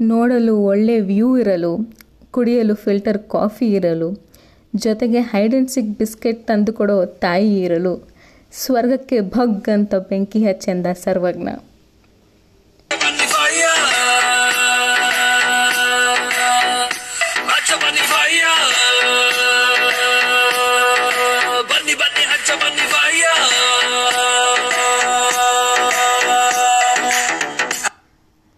ನೋಡಲು ಒಳ್ಳೆ ವ್ಯೂ ಇರಲು, ಕುಡಿಯಲು ಫಿಲ್ಟರ್ ಕಾಫಿ ಇರಲು, ಜೊತೆಗೆ ಹೈಡ್ ಆ್ಯಂಡ್ ಸಿಕ್ ಬಿಸ್ಕೆಟ್ ತಂದುಕೊಡೋ ತಾಯಿ ಇರಲು, ಸ್ವರ್ಗಕ್ಕೆ ಭಗ್ ಅಂತ ಬೆಂಕಿ ಹಚ್ಚೆಂದ ಸರ್ವಜ್ಞ.